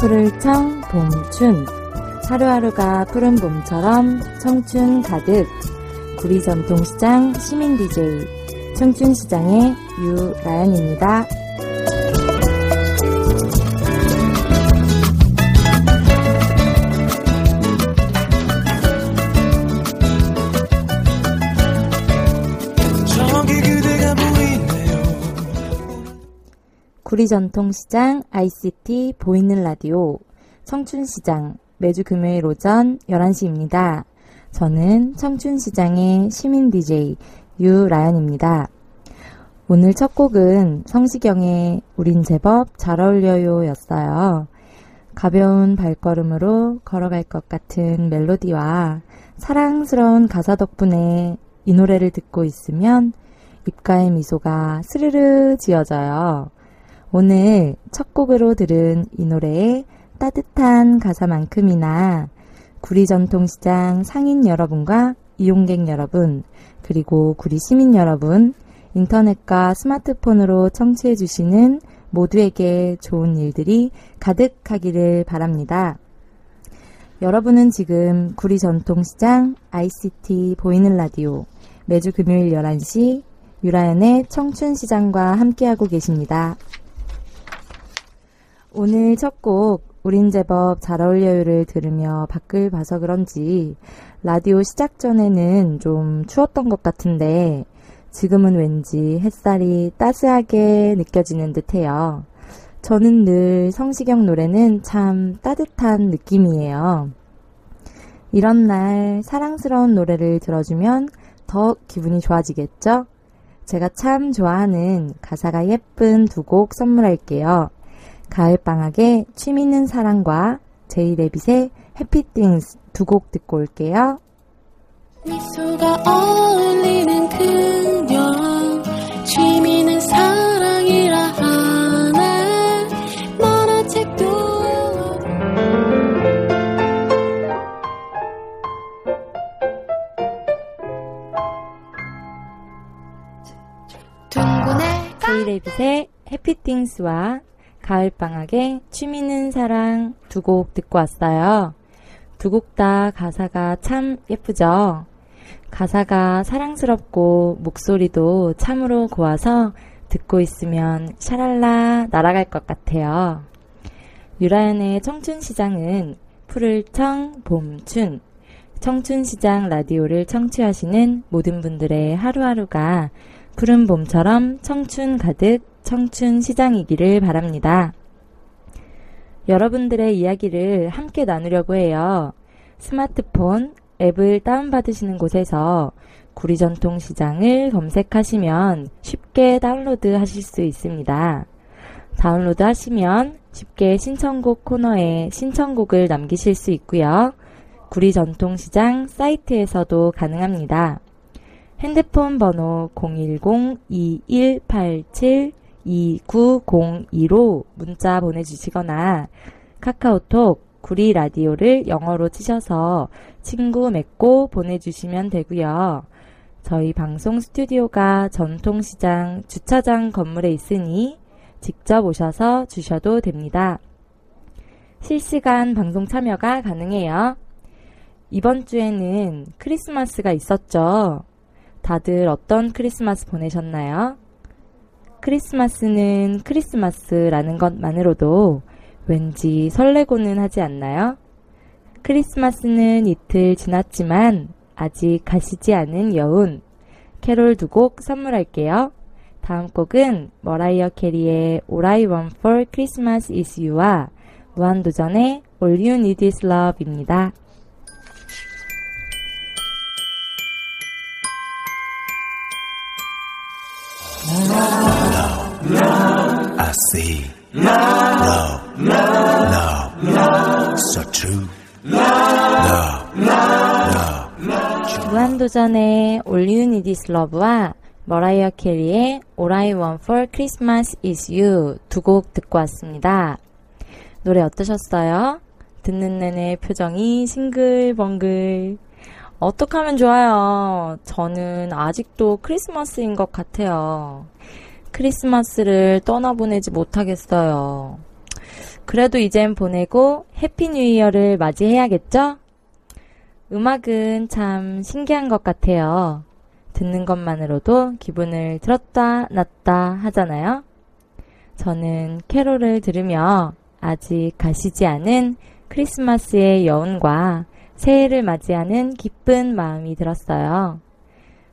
푸를 청, 봄춘. 하루하루가 푸른 봄처럼 청춘 가득. 구리 전통시장 시민 DJ, 청춘시장의 유라연입니다. 구리 전통시장 ICT 보이는 라디오 청춘시장 매주 금요일 오전 11시입니다. 저는 청춘시장의 시민 DJ 유라연입니다. 오늘 첫 곡은 성시경의 우린 제법 잘 어울려요 였어요. 가벼운 발걸음으로 걸어갈 것 같은 멜로디와 사랑스러운 가사 덕분에 이 노래를 듣고 있으면 입가에 미소가 스르르 지어져요. 오늘 첫 곡으로 들은 이 노래의 따뜻한 가사만큼이나 구리 전통시장 상인 여러분과 이용객 여러분, 그리고 구리 시민 여러분, 인터넷과 스마트폰으로 청취해주시는 모두에게 좋은 일들이 가득하기를 바랍니다. 여러분은 지금 구리 전통시장 ICT 보이는 라디오 매주 금요일 11시 유라연의 청춘시장과 함께하고 계십니다. 오늘 첫 곡 우린 제법 잘 어울려요를 들으며 밖을 봐서 그런지 라디오 시작 전에는 좀 추웠던 것 같은데 지금은 왠지 햇살이 따스하게 느껴지는 듯해요. 저는 늘 성시경 노래는 참 따뜻한 느낌이에요. 이런 날 사랑스러운 노래를 들어주면 더 기분이 좋아지겠죠? 제가 참 좋아하는 가사가 예쁜 두 곡 선물할게요. 가을방학의 취미있는 사랑과 제이 레빗의 해피띵스 두 곡 듣고 올게요. 미소가 어울리는 그녀 취미는 사랑이라 하네. 만화책도 둥근 애가. 제이레빗의 해피띵스와 가을방학의 취미는 사랑 두 곡 듣고 왔어요. 두 곡 다 가사가 참 예쁘죠? 가사가 사랑스럽고 목소리도 참으로 고와서 듣고 있으면 샤랄라 날아갈 것 같아요. 유라연의 청춘시장은 푸를 청, 봄 춘, 청춘시장 라디오를 청취하시는 모든 분들의 하루하루가 푸른 봄처럼 청춘 가득 청춘 시장이기를 바랍니다. 여러분들의 이야기를 함께 나누려고 해요. 스마트폰 앱을 다운받으시는 곳에서 구리전통 시장을 검색하시면 쉽게 다운로드 하실 수 있습니다. 다운로드 하시면 쉽게 신청곡 코너에 신청곡을 남기실 수 있고요. 구리전통시장 사이트에서도 가능합니다. 핸드폰 번호 010-2187-2902로 문자 보내주시거나 카카오톡 구리 라디오를 영어로 치셔서 친구 맺고 보내주시면 되고요. 저희 방송 스튜디오가 전통시장 주차장 건물에 있으니 직접 오셔서 주셔도 됩니다. 실시간 방송 참여가 가능해요. 이번 주에는 크리스마스가 있었죠. 다들 어떤 크리스마스 보내셨나요? 크리스마스는 크리스마스라는 것만으로도 왠지 설레고는 하지 않나요? 크리스마스는 이틀 지났지만 아직 가시지 않은 여운 캐롤 두 곡 선물할게요. 다음 곡은 머라이어 캐리의 All I Want for Christmas Is You와 무한도전의 All You Need Is Love입니다. I see. Love. Love. Love. So true. Love. Love. 무한도전의 All You Need Is Love와 머라이어 캐리의 All I Want for Christmas Is You 두 곡 듣고 왔습니다. 노래 어떠셨어요? 듣는 내내 표정이 싱글벙글. 어떡하면 좋아요? 저는 아직도 크리스마스인 것 같아요. 크리스마스를 떠나보내지 못하겠어요. 그래도 이젠 보내고 Happy New Year를 맞이해야겠죠? 음악은 참 신기한 것 같아요. 듣는 것만으로도 기분을 들었다 놨다 하잖아요. 저는 캐롤을 들으며 아직 가시지 않은 크리스마스의 여운과 새해를 맞이하는 기쁜 마음이 들었어요.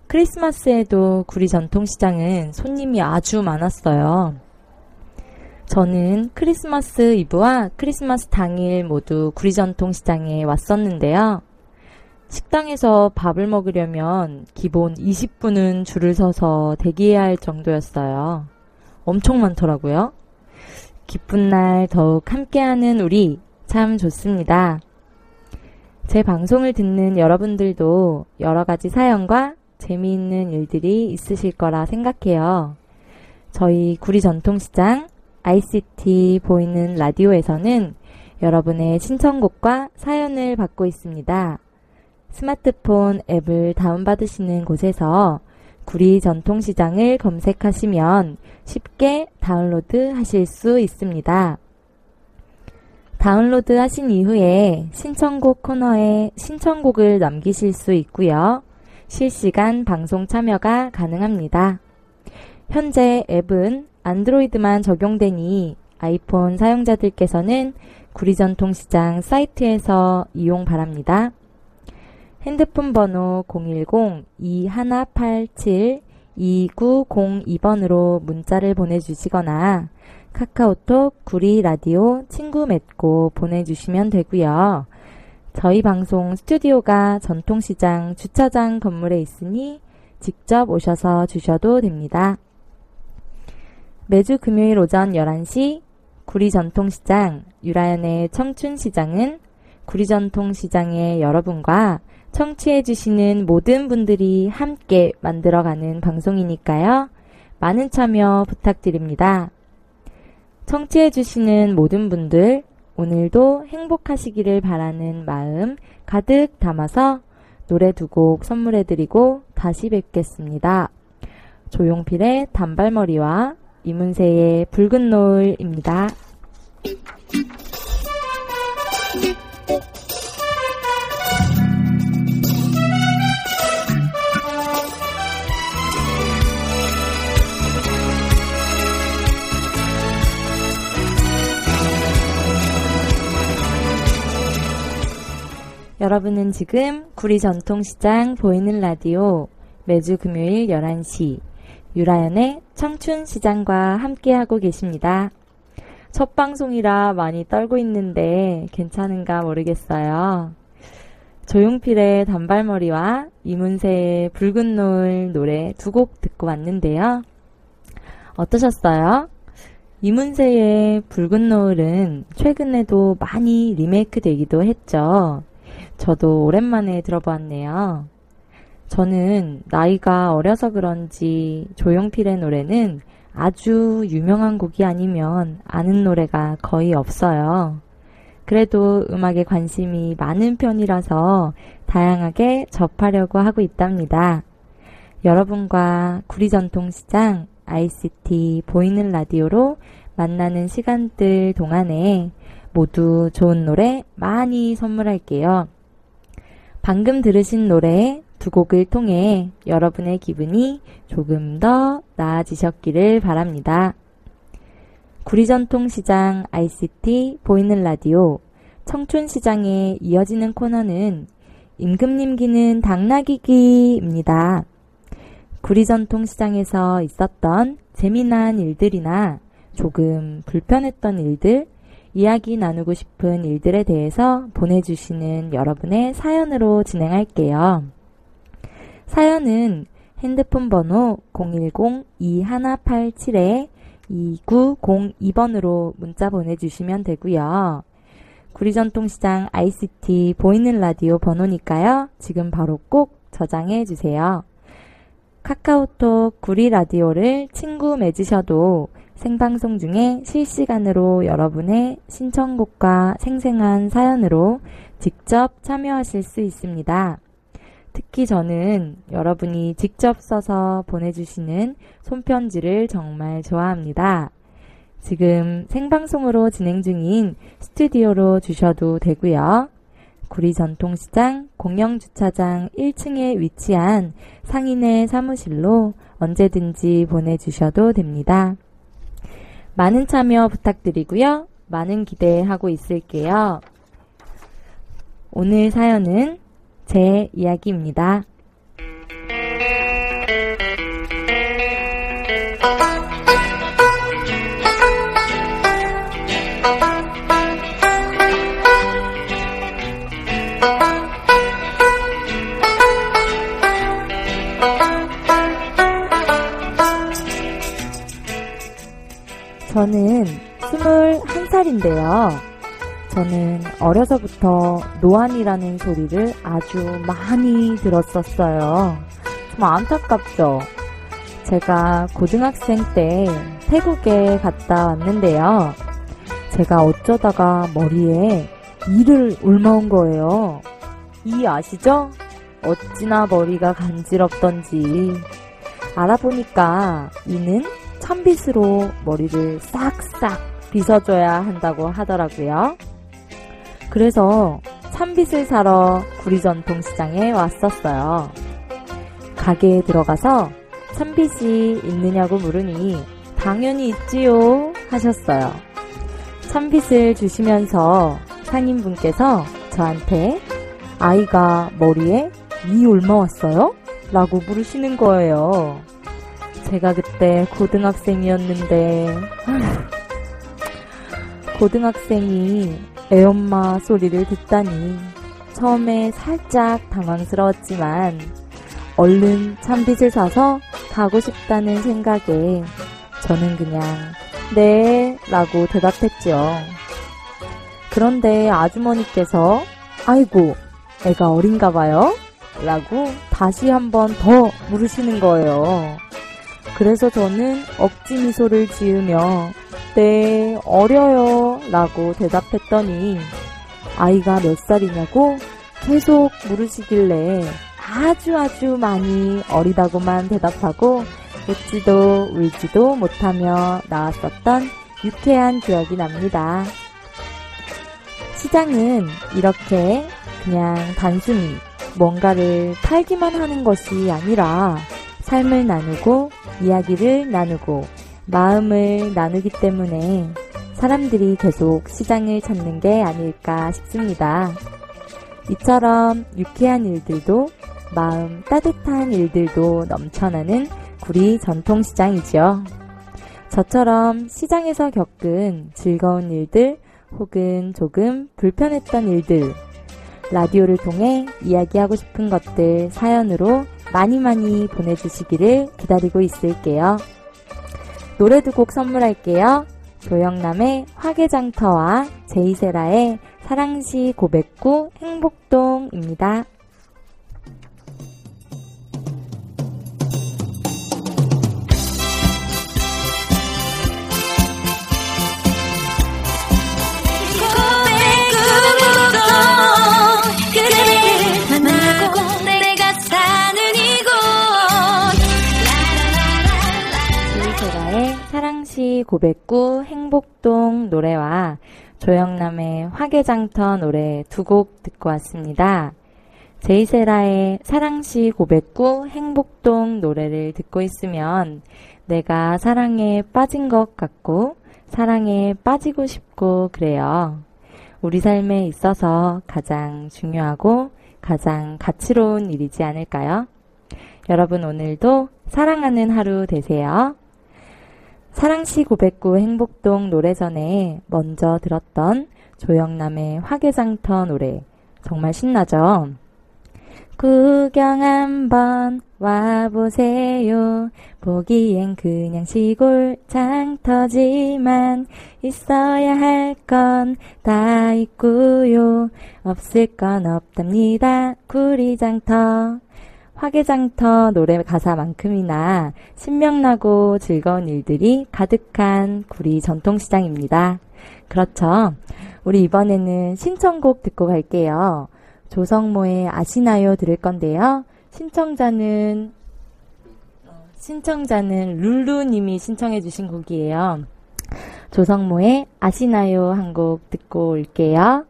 크리스마스에도 구리 전통시장은 손님이 아주 많았어요. 저는 크리스마스 이브와 크리스마스 당일 모두 구리 전통시장에 왔었는데요. 식당에서 밥을 먹으려면 기본 20분은 줄을 서서 대기해야 할 정도였어요. 엄청 많더라고요. 기쁜 날 더욱 함께하는 우리 참 좋습니다. 제 방송을 듣는 여러분들도 여러 가지 사연과 재미있는 일들이 있으실 거라 생각해요. 저희 구리 전통시장 ICT 보이는 라디오에서는 여러분의 신청곡과 사연을 받고 있습니다. 스마트폰 앱을 다운받으시는 곳에서 구리 전통시장을 검색하시면 쉽게 다운로드 하실 수 있습니다. 다운로드 하신 이후에 신청곡 코너에 신청곡을 남기실 수 있고요. 실시간 방송 참여가 가능합니다. 현재 앱은 안드로이드만 적용되니 아이폰 사용자들께서는 구리전통시장 사이트에서 이용 바랍니다. 핸드폰 번호 010-2187-2902번으로 문자를 보내주시거나 카카오톡 구리 라디오 친구 맺고 보내주시면 되고요. 저희 방송 스튜디오가 전통시장 주차장 건물에 있으니 직접 오셔서 주셔도 됩니다. 매주 금요일 오전 11시 구리 전통시장 유라연의 청춘시장은 구리 전통시장의 여러분과 청취해주시는 모든 분들이 함께 만들어가는 방송이니까요. 많은 참여 부탁드립니다. 청취해주시는 모든 분들, 오늘도 행복하시기를 바라는 마음 가득 담아서 노래 두 곡 선물해드리고 다시 뵙겠습니다. 조용필의 단발머리와 이문세의 붉은 노을입니다. 여러분은 지금 구리 전통시장 보이는 라디오 매주 금요일 11시 유라연의 청춘시장과 함께하고 계십니다. 첫 방송이라 많이 떨고 있는데 괜찮은가 모르겠어요. 조용필의 단발머리와 이문세의 붉은 노을 노래 두 곡 듣고 왔는데요. 어떠셨어요? 이문세의 붉은 노을은 최근에도 많이 리메이크 되기도 했죠. 저도 오랜만에 들어보았네요. 저는 나이가 어려서 그런지 조용필의 노래는 아주 유명한 곡이 아니면 아는 노래가 거의 없어요. 그래도 음악에 관심이 많은 편이라서 다양하게 접하려고 하고 있답니다. 여러분과 구리전통시장 ICT 보이는 라디오로 만나는 시간들 동안에 모두 좋은 노래 많이 선물할게요. 방금 들으신 노래 두 곡을 통해 여러분의 기분이 조금 더 나아지셨기를 바랍니다. 구리전통시장 ICT 보이는 라디오 청춘시장에 이어지는 코너는 임금님 기는 당나귀기입니다. 구리전통시장에서 있었던 재미난 일들이나 조금 불편했던 일들, 이야기 나누고 싶은 일들에 대해서 보내주시는 여러분의 사연으로 진행할게요. 사연은 핸드폰 번호 010-2187-2902번으로 문자 보내주시면 되고요. 구리전통시장 ICT 보이는 라디오 번호니까요. 지금 바로 꼭 저장해 주세요. 카카오톡 구리 라디오를 친구 맺으셔도 생방송 중에 실시간으로 여러분의 신청곡과 생생한 사연으로 직접 참여하실 수 있습니다. 특히 저는 여러분이 직접 써서 보내주시는 손편지를 정말 좋아합니다. 지금 생방송으로 진행 중인 스튜디오로 주셔도 되고요. 구리 전통시장 공영주차장 1층에 위치한 상인의 사무실로 언제든지 보내주셔도 됩니다. 많은 참여 부탁드리고요. 많은 기대하고 있을게요. 오늘 사연은 제 이야기입니다. 저는 21살인데요. 저는 어려서부터 노안이라는 소리를 아주 많이 들었었어요. 좀 안타깝죠? 제가 고등학생 때 태국에 갔다 왔는데요. 제가 어쩌다가 머리에 이를 옮아온 거예요. 이 아시죠? 어찌나 머리가 간지럽던지. 알아보니까 이는 찬빗으로 머리를 싹싹 빗어줘야 한다고 하더라고요. 그래서 찬빗을 사러 구리전통시장에 왔었어요. 가게에 들어가서 찬빗이 있느냐고 물으니 당연히 있지요 하셨어요. 찬빗을 주시면서 상인분께서 저한테 아이가 머리에 이 올마 왔어요? 라고 물으시는 거예요. 제가 그때 고등학생이었는데 고등학생이 애엄마 소리를 듣다니 처음에 살짝 당황스러웠지만 얼른 참빗을 사서 가고 싶다는 생각에 저는 그냥 네 라고 대답했죠. 그런데 아주머니께서 아이고 애가 어린가 봐요? 라고 다시 한 번 더 물으시는 거예요. 그래서 저는 억지 미소를 지으며 네, 어려요 라고 대답했더니 아이가 몇 살이냐고 계속 물으시길래 아주 아주 많이 어리다고만 대답하고 웃지도 울지도 못하며 나왔었던 유쾌한 기억이 납니다. 시장은 이렇게 그냥 단순히 뭔가를 팔기만 하는 것이 아니라 삶을 나누고 이야기를 나누고 마음을 나누기 때문에 사람들이 계속 시장을 찾는 게 아닐까 싶습니다. 이처럼 유쾌한 일들도 마음 따뜻한 일들도 넘쳐나는 구리 전통시장이죠. 저처럼 시장에서 겪은 즐거운 일들 혹은 조금 불편했던 일들, 라디오를 통해 이야기하고 싶은 것들 사연으로 많이 많이 보내주시기를 기다리고 있을게요. 노래 두 곡 선물할게요. 조영남의 화개장터와 제이세라의 사랑시 고백구 행복동입니다. 고백구 행복동 노래와 조영남의 화개장터 노래 두 곡 듣고 왔습니다. 제이세라의 사랑시 고백구 행복동 노래를 듣고 있으면 내가 사랑에 빠진 것 같고 사랑에 빠지고 싶고 그래요. 우리 삶에 있어서 가장 중요하고 가장 가치로운 일이지 않을까요? 여러분 오늘도 사랑하는 하루 되세요. 사랑시 909 행복동 노래전에 먼저 들었던 조영남의 화개장터 노래 정말 신나죠? 구경 한번 와보세요. 보기엔 그냥 시골 장터지만 있어야 할 건 다 있고요. 없을 건 없답니다. 구리장터. 화개장터 노래 가사만큼이나 신명나고 즐거운 일들이 가득한 구리 전통시장입니다. 그렇죠. 우리 이번에는 신청곡 듣고 갈게요. 조성모의 아시나요 들을 건데요. 신청자는 신청자는 룰루님이 신청해주신 곡이에요. 조성모의 아시나요 한 곡 듣고 올게요.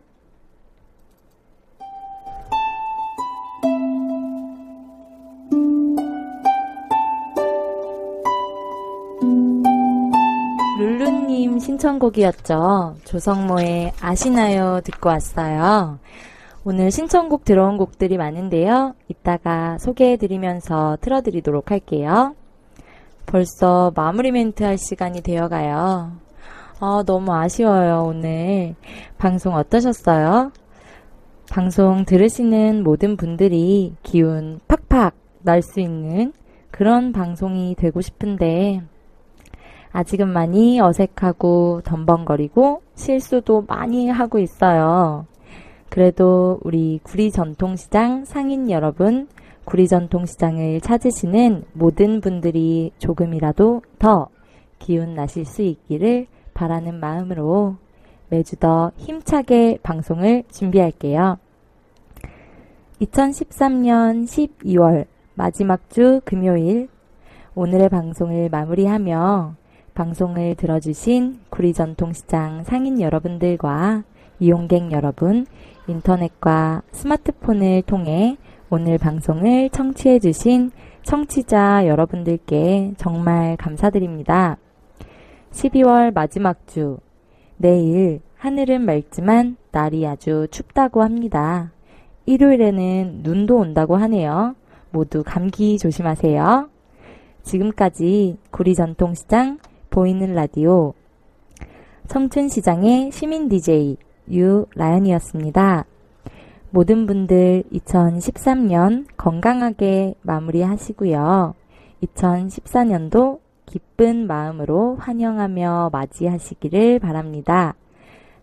신청곡이었죠. 조성모의 아시나요 듣고 왔어요. 오늘 신청곡 들어온 곡들이 많은데요. 이따가 소개해드리면서 틀어드리도록 할게요. 벌써 마무리 멘트 할 시간이 되어가요. 아, 너무 아쉬워요, 오늘. 방송 어떠셨어요? 방송 들으시는 모든 분들이 기운 팍팍 날 수 있는 그런 방송이 되고 싶은데, 아직은 많이 어색하고 덤벙거리고 실수도 많이 하고 있어요. 그래도 우리 구리 전통시장 상인 여러분, 구리 전통시장을 찾으시는 모든 분들이 조금이라도 더 기운 나실 수 있기를 바라는 마음으로 매주 더 힘차게 방송을 준비할게요. 2013년 12월 마지막 주 금요일 오늘의 방송을 마무리하며 방송을 들어주신 구리 전통시장 상인 여러분들과 이용객 여러분, 인터넷과 스마트폰을 통해 오늘 방송을 청취해주신 청취자 여러분들께 정말 감사드립니다. 12월 마지막 주, 내일 하늘은 맑지만 날이 아주 춥다고 합니다. 일요일에는 눈도 온다고 하네요. 모두 감기 조심하세요. 지금까지 구리 전통시장 보이는 라디오 청춘시장의 시민 DJ 유라연이었습니다. 모든 분들 2013년 건강하게 마무리하시고요. 2014년도 기쁜 마음으로 환영하며 맞이하시기를 바랍니다.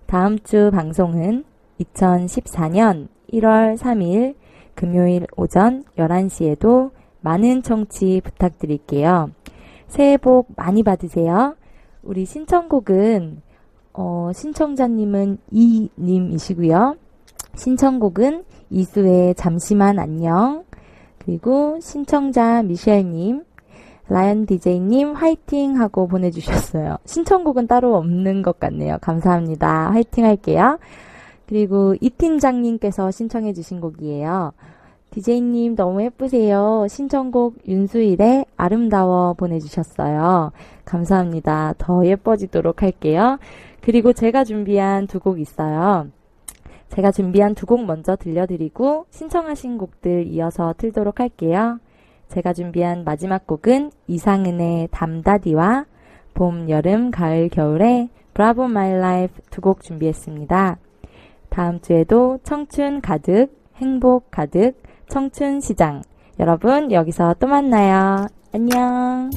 다음 주 방송은 2014년 1월 3일 금요일 오전 11시에도 많은 청취 부탁드릴게요. 새해 복 많이 받으세요. 우리 신청곡은 어, 신청자님은 이님이시고요. 신청곡은 이수의 잠시만 안녕. 그리고 신청자 미셸님, 라이언 디제이님 화이팅 하고 보내주셨어요. 신청곡은 따로 없는 것 같네요. 감사합니다. 화이팅 할게요. 그리고 이 팀장님께서 신청해주신 곡이에요. 디제이님 너무 예쁘세요. 신청곡 윤수일의 아름다워 보내주셨어요. 감사합니다. 더 예뻐지도록 할게요. 그리고 제가 준비한 두 곡 있어요. 제가 준비한 두 곡 먼저 들려드리고 신청하신 곡들 이어서 틀도록 할게요. 제가 준비한 마지막 곡은 이상은의 담다디와 봄, 여름, 가을, 겨울의 Bravo My Life 두 곡 준비했습니다. 다음 주에도 청춘 가득, 행복 가득, 청춘 시장. 여러분, 여기서 또 만나요. 안녕.